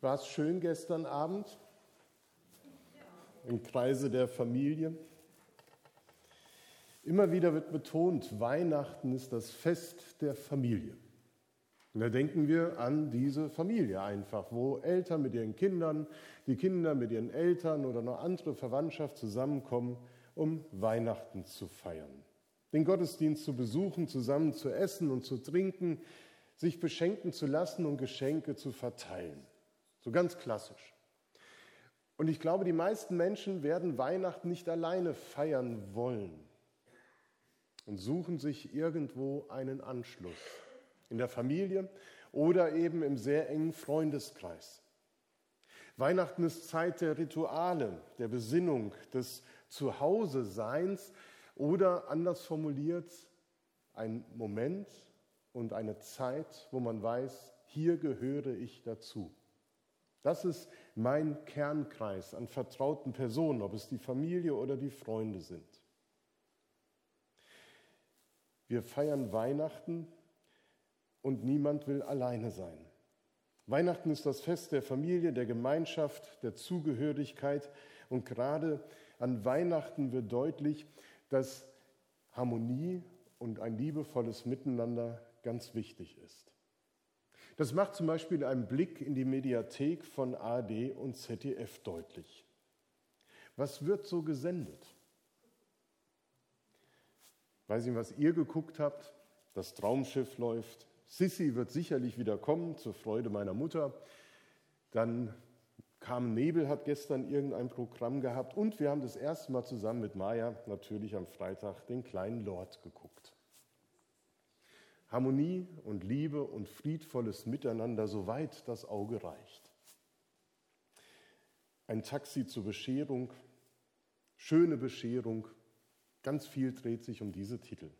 War es schön gestern Abend im Kreise der Familie? Immer wieder wird betont, Weihnachten ist das Fest der Familie. Und da denken wir an diese Familie einfach, wo Eltern mit ihren Kindern, die Kinder mit ihren Eltern oder noch andere Verwandtschaft zusammenkommen, um Weihnachten zu feiern. Den Gottesdienst zu besuchen, zusammen zu essen und zu trinken, sich beschenken zu lassen und Geschenke zu verteilen. So ganz klassisch. Und ich glaube, die meisten Menschen werden Weihnachten nicht alleine feiern wollen und suchen sich irgendwo einen Anschluss. In der Familie oder eben im sehr engen Freundeskreis. Weihnachten ist Zeit der Rituale, der Besinnung, des Zuhause-Seins oder anders formuliert, ein Moment und eine Zeit, wo man weiß, hier gehöre ich dazu. Das ist mein Kernkreis an vertrauten Personen, ob es die Familie oder die Freunde sind. Wir feiern Weihnachten und niemand will alleine sein. Weihnachten ist das Fest der Familie, der Gemeinschaft, der Zugehörigkeit und gerade an Weihnachten wird deutlich, dass Harmonie und ein liebevolles Miteinander ganz wichtig ist. Das macht zum Beispiel ein Blick in die Mediathek von ARD und ZDF deutlich. Was wird so gesendet? Weiß nicht, was ihr geguckt habt. Das Traumschiff läuft. Sissi wird sicherlich wieder kommen, zur Freude meiner Mutter. Dann kam Nebel, hat gestern irgendein Programm gehabt. Und wir haben das erste Mal zusammen mit Maya natürlich am Freitag den kleinen Lord geguckt. Harmonie und Liebe und friedvolles Miteinander, soweit das Auge reicht. Ein Taxi zur Bescherung, schöne Bescherung, ganz viel dreht sich um diese Titel.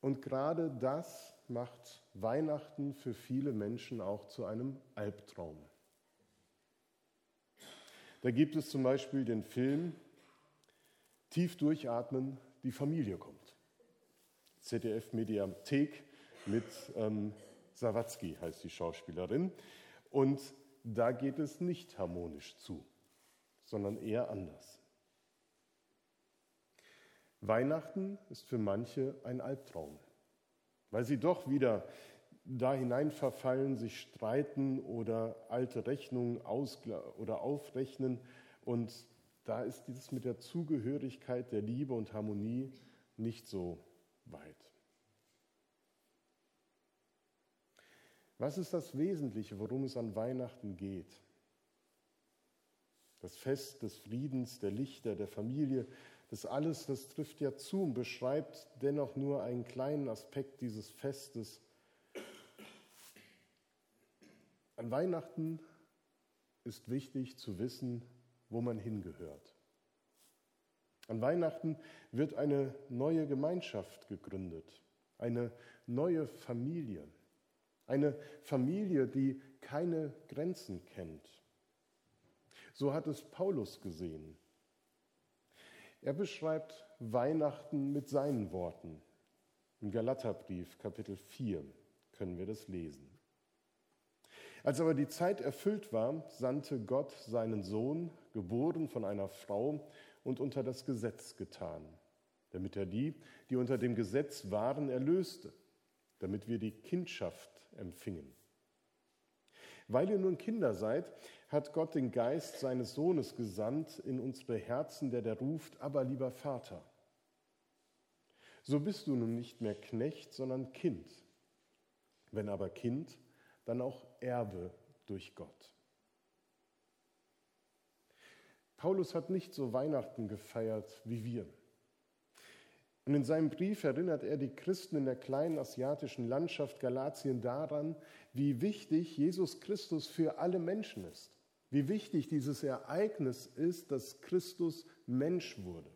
Und gerade das macht Weihnachten für viele Menschen auch zu einem Albtraum. Da gibt es zum Beispiel den Film Tief durchatmen, die Familie kommt. ZDF-Mediathek mit ähm, Sawatzki heißt die Schauspielerin. Und da geht es nicht harmonisch zu, sondern eher anders. Weihnachten ist für manche ein Albtraum, weil sie doch wieder da hinein verfallen, sich streiten oder alte Rechnungen oder aufrechnen. Und da ist dieses mit der Zugehörigkeit, der Liebe und Harmonie nicht so weit. Was ist das Wesentliche, worum es an Weihnachten geht? Das Fest des Friedens, der Lichter, der Familie, das alles, das trifft ja zu und beschreibt dennoch nur einen kleinen Aspekt dieses Festes. An Weihnachten ist wichtig zu wissen, wo man hingehört. An Weihnachten wird eine neue Gemeinschaft gegründet, eine neue Familie, eine Familie, die keine Grenzen kennt. So hat es Paulus gesehen. Er beschreibt Weihnachten mit seinen Worten. Im Galaterbrief Kapitel 4 können wir das lesen. Als aber die Zeit erfüllt war, sandte Gott seinen Sohn, geboren von einer Frau und unter das Gesetz getan, damit er die, die unter dem Gesetz waren, erlöste, damit wir die Kindschaft empfingen. Weil ihr nun Kinder seid, hat Gott den Geist seines Sohnes gesandt in unsere Herzen, der der ruft, aber lieber Vater. So bist du nun nicht mehr Knecht, sondern Kind. Wenn aber Kind, dann auch Erbe durch Gott. Paulus hat nicht so Weihnachten gefeiert wie wir. Und in seinem Brief erinnert er die Christen in der kleinen asiatischen Landschaft Galatien daran, wie wichtig Jesus Christus für alle Menschen ist. Wie wichtig dieses Ereignis ist, dass Christus Mensch wurde.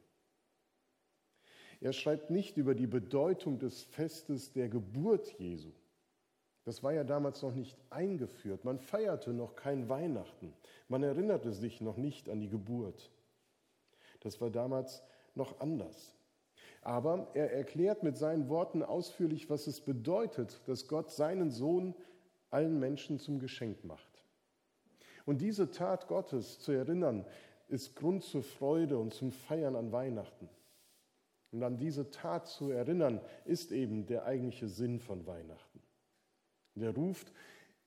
Er schreibt nicht über die Bedeutung des Festes der Geburt Jesu. Das war ja damals noch nicht eingeführt. Man feierte noch kein Weihnachten. Man erinnerte sich noch nicht an die Geburt. Das war damals noch anders. Aber er erklärt mit seinen Worten ausführlich, was es bedeutet, dass Gott seinen Sohn allen Menschen zum Geschenk macht. Und diese Tat Gottes zu erinnern, ist Grund zur Freude und zum Feiern an Weihnachten. Und an diese Tat zu erinnern, ist eben der eigentliche Sinn von Weihnachten. Der ruft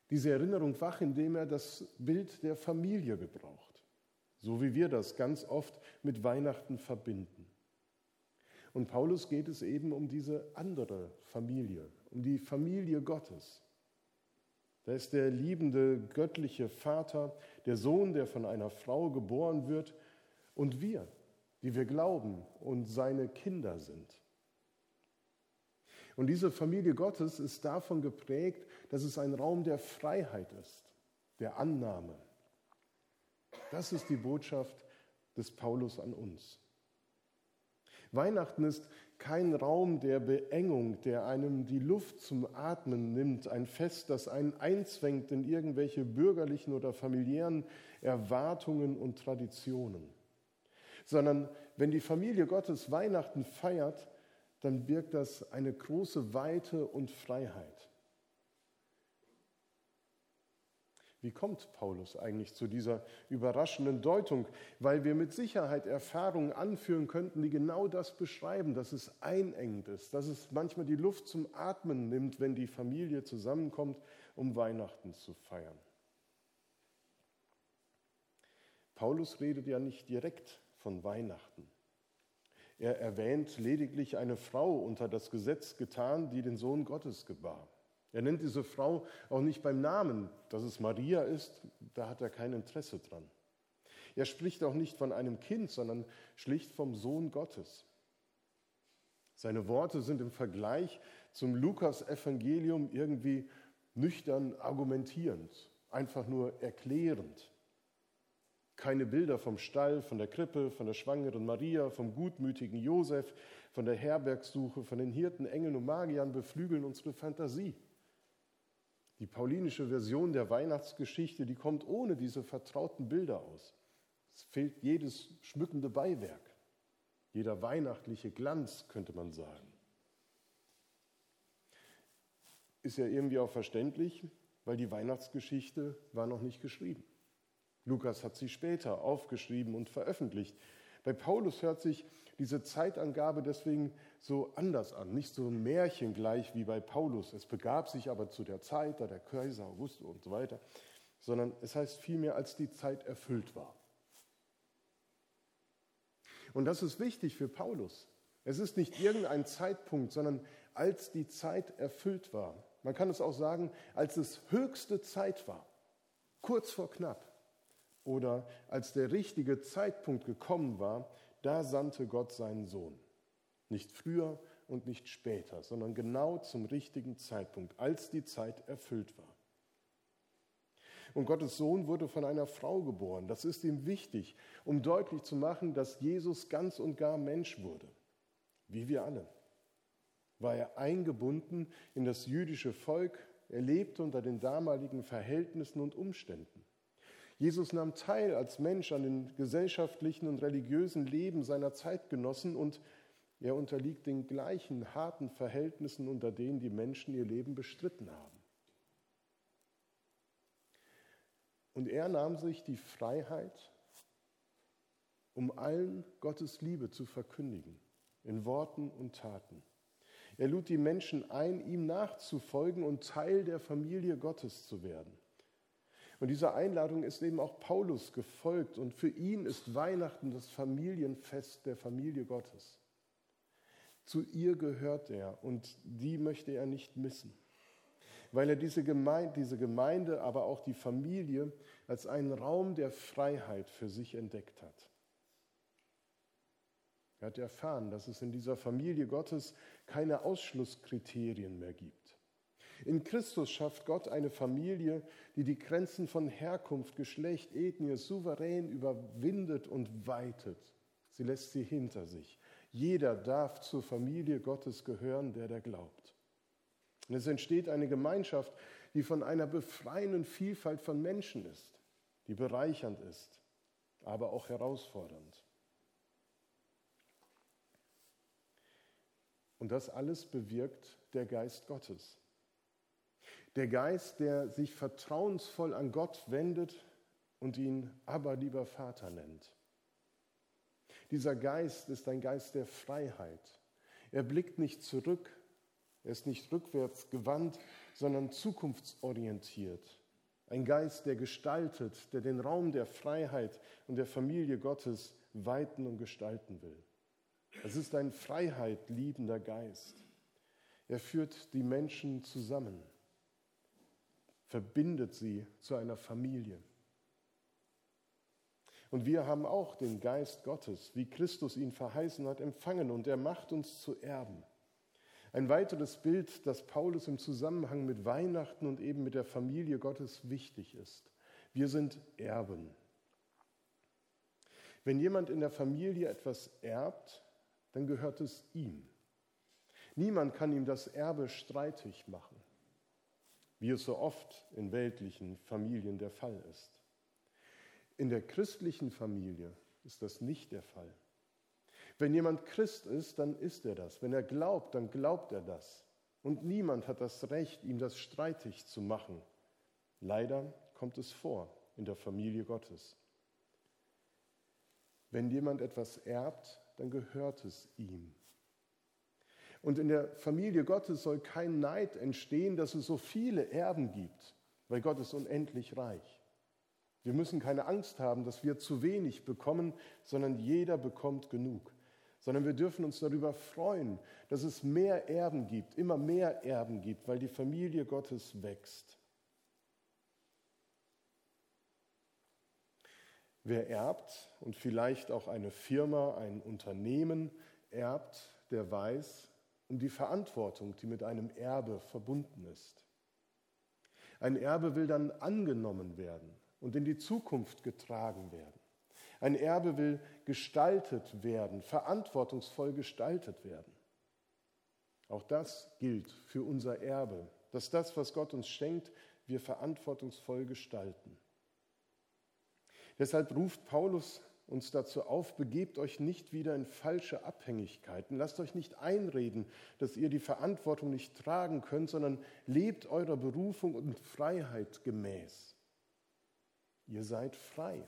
diese Erinnerung wach, indem er das Bild der Familie gebraucht, so wie wir das ganz oft mit Weihnachten verbinden. Und Paulus geht es eben um diese andere Familie, um die Familie Gottes. Da ist der liebende göttliche Vater, der Sohn, der von einer Frau geboren wird, und wir, die wir glauben und seine Kinder sind. Und diese Familie Gottes ist davon geprägt, dass es ein Raum der Freiheit ist, der Annahme. Das ist die Botschaft des Paulus an uns. Weihnachten ist kein Raum der Beengung, der einem die Luft zum Atmen nimmt, ein Fest, das einen einzwängt in irgendwelche bürgerlichen oder familiären Erwartungen und Traditionen, sondern wenn die Familie Gottes Weihnachten feiert, dann birgt das eine große Weite und Freiheit. Wie kommt Paulus eigentlich zu dieser überraschenden Deutung? Weil wir mit Sicherheit Erfahrungen anführen könnten, die genau das beschreiben, dass es einengend ist, dass es manchmal die Luft zum Atmen nimmt, wenn die Familie zusammenkommt, um Weihnachten zu feiern. Paulus redet ja nicht direkt von Weihnachten. Er erwähnt lediglich eine Frau unter das Gesetz getan, die den Sohn Gottes gebar. Er nennt diese Frau auch nicht beim Namen, dass es Maria ist, da hat er kein Interesse dran. Er spricht auch nicht von einem Kind, sondern schlicht vom Sohn Gottes. Seine Worte sind im Vergleich zum Lukas-Evangelium irgendwie nüchtern argumentierend, einfach nur erklärend. Keine Bilder vom Stall, von der Krippe, von der schwangeren Maria, vom gutmütigen Josef, von der Herbergsuche, von den Hirten, Engeln und Magiern beflügeln unsere Fantasie. Die paulinische Version der Weihnachtsgeschichte, die kommt ohne diese vertrauten Bilder aus. Es fehlt jedes schmückende Beiwerk, jeder weihnachtliche Glanz, könnte man sagen. Ist ja irgendwie auch verständlich, weil die Weihnachtsgeschichte war noch nicht geschrieben. Lukas hat sie später aufgeschrieben und veröffentlicht. Bei Paulus hört sich diese Zeitangabe deswegen so anders an, nicht so märchengleich wie bei Paulus. Es begab sich aber zu der Zeit, da der Kaiser Augustus und so weiter, sondern es heißt vielmehr, als die Zeit erfüllt war. Und das ist wichtig für Paulus. Es ist nicht irgendein Zeitpunkt, sondern als die Zeit erfüllt war. Man kann es auch sagen, als es höchste Zeit war, kurz vor knapp oder als der richtige Zeitpunkt gekommen war, da sandte Gott seinen Sohn. Nicht früher und nicht später, sondern genau zum richtigen Zeitpunkt, als die Zeit erfüllt war. Und Gottes Sohn wurde von einer Frau geboren. Das ist ihm wichtig, um deutlich zu machen, dass Jesus ganz und gar Mensch wurde, wie wir alle. War er eingebunden in das jüdische Volk, er lebte unter den damaligen Verhältnissen und Umständen. Jesus nahm teil als Mensch an den gesellschaftlichen und religiösen Leben seiner Zeitgenossen und er unterliegt den gleichen harten Verhältnissen, unter denen die Menschen ihr Leben bestritten haben. Und er nahm sich die Freiheit, um allen Gottes Liebe zu verkündigen, in Worten und Taten. Er lud die Menschen ein, ihm nachzufolgen und Teil der Familie Gottes zu werden. Und dieser Einladung ist eben auch Paulus gefolgt. Und für ihn ist Weihnachten das Familienfest der Familie Gottes. Zu ihr gehört er und die möchte er nicht missen, weil er diese Gemeinde, diese Gemeinde, aber auch die Familie als einen Raum der Freiheit für sich entdeckt hat. Er hat erfahren, dass es in dieser Familie Gottes keine Ausschlusskriterien mehr gibt. In Christus schafft Gott eine Familie, die die Grenzen von Herkunft, Geschlecht, Ethnie souverän überwindet und weitet. Sie lässt sie hinter sich. Jeder darf zur Familie Gottes gehören, der der glaubt. Und es entsteht eine Gemeinschaft, die von einer befreienden Vielfalt von Menschen ist, die bereichernd ist, aber auch herausfordernd. Und das alles bewirkt der Geist Gottes. Der Geist, der sich vertrauensvoll an Gott wendet und ihn aber lieber Vater nennt. Dieser Geist ist ein Geist der Freiheit. Er blickt nicht zurück, er ist nicht rückwärts gewandt, sondern zukunftsorientiert. Ein Geist, der gestaltet, der den Raum der Freiheit und der Familie Gottes weiten und gestalten will. Es ist ein freiheitliebender Geist. Er führt die Menschen zusammen, verbindet sie zu einer Familie. Und wir haben auch den Geist Gottes, wie Christus ihn verheißen hat, empfangen und er macht uns zu Erben. Ein weiteres Bild, das Paulus im Zusammenhang mit Weihnachten und eben mit der Familie Gottes wichtig ist. Wir sind Erben. Wenn jemand in der Familie etwas erbt, dann gehört es ihm. Niemand kann ihm das Erbe streitig machen, wie es so oft in weltlichen Familien der Fall ist. In der christlichen Familie ist das nicht der Fall. Wenn jemand Christ ist, dann ist er das. Wenn er glaubt, dann glaubt er das. Und niemand hat das Recht, ihm das streitig zu machen. Leider kommt es vor in der Familie Gottes. Wenn jemand etwas erbt, dann gehört es ihm. Und in der Familie Gottes soll kein Neid entstehen, dass es so viele Erben gibt, weil Gott ist unendlich reich. Wir müssen keine Angst haben, dass wir zu wenig bekommen, sondern jeder bekommt genug. Sondern wir dürfen uns darüber freuen, dass es mehr Erben gibt, immer mehr Erben gibt, weil die Familie Gottes wächst. Wer erbt und vielleicht auch eine Firma, ein Unternehmen erbt, der weiß um die Verantwortung, die mit einem Erbe verbunden ist. Ein Erbe will dann angenommen werden und in die Zukunft getragen werden. Ein Erbe will gestaltet werden, verantwortungsvoll gestaltet werden. Auch das gilt für unser Erbe, dass das, was Gott uns schenkt, wir verantwortungsvoll gestalten. Deshalb ruft Paulus uns dazu auf, begebt euch nicht wieder in falsche Abhängigkeiten. Lasst euch nicht einreden, dass ihr die Verantwortung nicht tragen könnt, sondern lebt eurer Berufung und Freiheit gemäß. Ihr seid frei.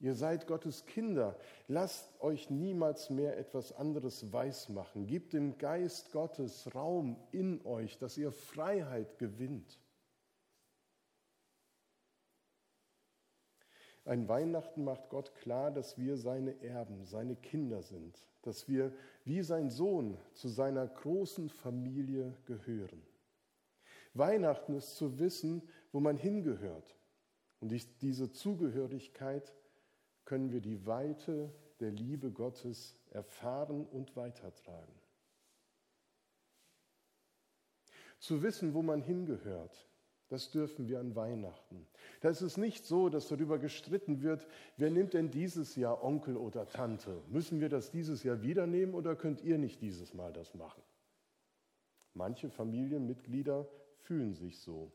Ihr seid Gottes Kinder. Lasst euch niemals mehr etwas anderes weismachen. Gebt dem Geist Gottes Raum in euch, dass ihr Freiheit gewinnt. Ein Weihnachten macht Gott klar, dass wir seine Erben, seine Kinder sind, dass wir wie sein Sohn zu seiner großen Familie gehören. Weihnachten ist zu wissen, wo man hingehört. Und diese Zugehörigkeit können wir die Weite der Liebe Gottes erfahren und weitertragen. Zu wissen, wo man hingehört, das dürfen wir an Weihnachten. Da ist es nicht so, dass darüber gestritten wird, wer nimmt denn dieses Jahr Onkel oder Tante? Müssen wir das dieses Jahr wieder nehmen oder könnt ihr nicht dieses Mal das machen? Manche Familienmitglieder fühlen sich so,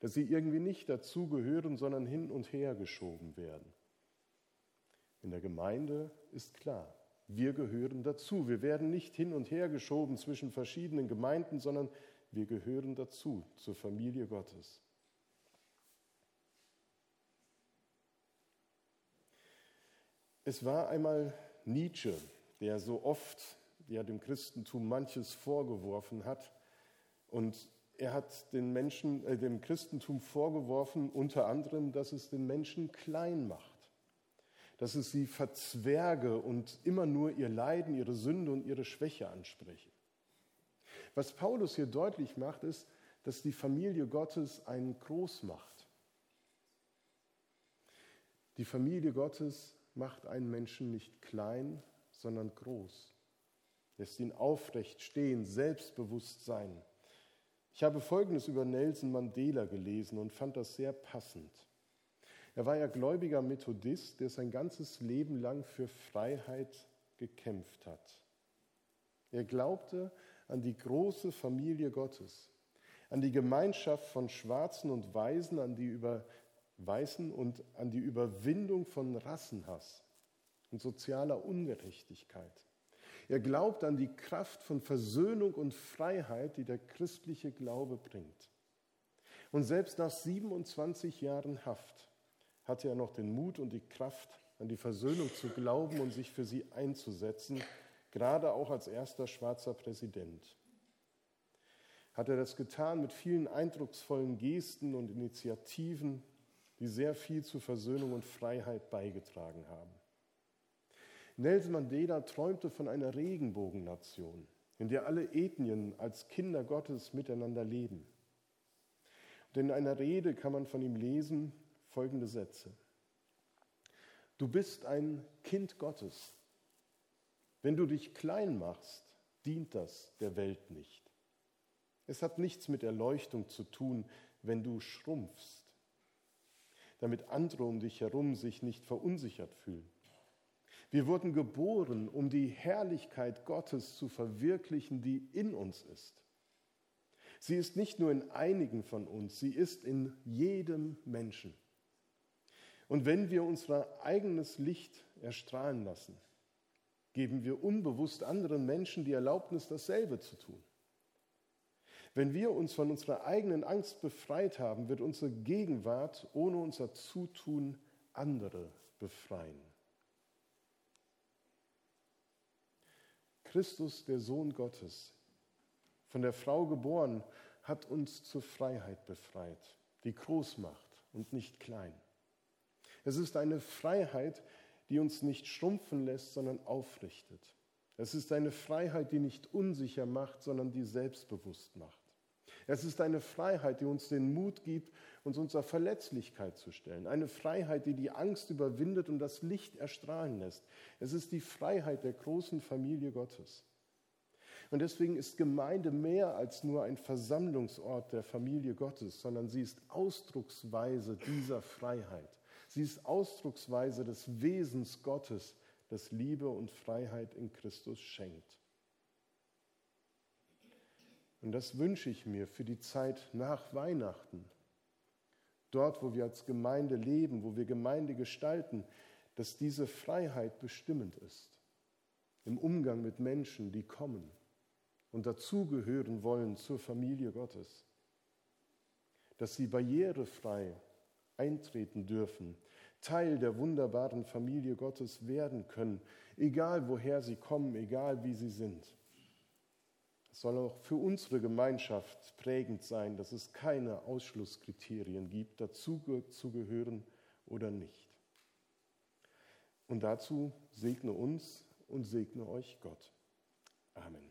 dass sie irgendwie nicht dazugehören, sondern hin und her geschoben werden. In der Gemeinde ist klar, wir gehören dazu. Wir werden nicht hin und her geschoben zwischen verschiedenen Gemeinden, sondern wir gehören dazu, zur Familie Gottes. Es war einmal Nietzsche, der so oft ja, dem Christentum manches vorgeworfen hat. Und er hat den Menschen, äh, dem Christentum vorgeworfen, unter anderem, dass es den Menschen klein macht, dass es sie verzwerge und immer nur ihr Leiden, ihre Sünde und ihre Schwäche anspreche. Was Paulus hier deutlich macht, ist, dass die Familie Gottes einen groß macht. Die Familie Gottes macht einen Menschen nicht klein, sondern groß. Lässt ihn aufrecht stehen, selbstbewusst sein. Ich habe Folgendes über Nelson Mandela gelesen und fand das sehr passend. Er war ja gläubiger Methodist, der sein ganzes Leben lang für Freiheit gekämpft hat. Er glaubte, an die große Familie Gottes, an die Gemeinschaft von Schwarzen und Weißen, an die über Weißen und an die Überwindung von Rassenhass und sozialer Ungerechtigkeit. Er glaubt an die Kraft von Versöhnung und Freiheit, die der christliche Glaube bringt. Und selbst nach 27 Jahren Haft hatte er noch den Mut und die Kraft, an die Versöhnung zu glauben und sich für sie einzusetzen, gerade auch als erster schwarzer Präsident. Hat er das getan mit vielen eindrucksvollen Gesten und Initiativen, die sehr viel zur Versöhnung und Freiheit beigetragen haben. Nelson Mandela träumte von einer Regenbogennation, in der alle Ethnien als Kinder Gottes miteinander leben. Und in einer Rede kann man von ihm lesen folgende Sätze. Du bist ein Kind Gottes. Wenn du dich klein machst, dient das der Welt nicht. Es hat nichts mit Erleuchtung zu tun, wenn du schrumpfst, damit andere um dich herum sich nicht verunsichert fühlen. Wir wurden geboren, um die Herrlichkeit Gottes zu verwirklichen, die in uns ist. Sie ist nicht nur in einigen von uns, sie ist in jedem Menschen. Und wenn wir unser eigenes Licht erstrahlen lassen, geben wir unbewusst anderen Menschen die Erlaubnis, dasselbe zu tun. Wenn wir uns von unserer eigenen Angst befreit haben, wird unsere Gegenwart ohne unser Zutun andere befreien. Christus, der Sohn Gottes, von der Frau geboren, hat uns zur Freiheit befreit, die groß macht und nicht klein. Es ist eine Freiheit, die uns nicht schrumpfen lässt, sondern aufrichtet. Es ist eine Freiheit, die nicht unsicher macht, sondern die selbstbewusst macht. Es ist eine Freiheit, die uns den Mut gibt, uns unserer Verletzlichkeit zu stellen. Eine Freiheit, die die Angst überwindet und das Licht erstrahlen lässt. Es ist die Freiheit der großen Familie Gottes. Und deswegen ist Gemeinde mehr als nur ein Versammlungsort der Familie Gottes, sondern sie ist Ausdrucksweise dieser Freiheit. Sie ist Ausdrucksweise des Wesens Gottes, das Liebe und Freiheit in Christus schenkt. Und das wünsche ich mir für die Zeit nach Weihnachten. Dort, wo wir als Gemeinde leben, wo wir Gemeinde gestalten, dass diese Freiheit bestimmend ist. Im Umgang mit Menschen, die kommen und dazugehören wollen zur Familie Gottes. Dass sie barrierefrei eintreten dürfen, Teil der wunderbaren Familie Gottes werden können, egal woher sie kommen, egal wie sie sind. Es soll auch für unsere Gemeinschaft prägend sein, dass es keine Ausschlusskriterien gibt, dazu zu gehören oder nicht. Und dazu segne uns und segne euch Gott. Amen.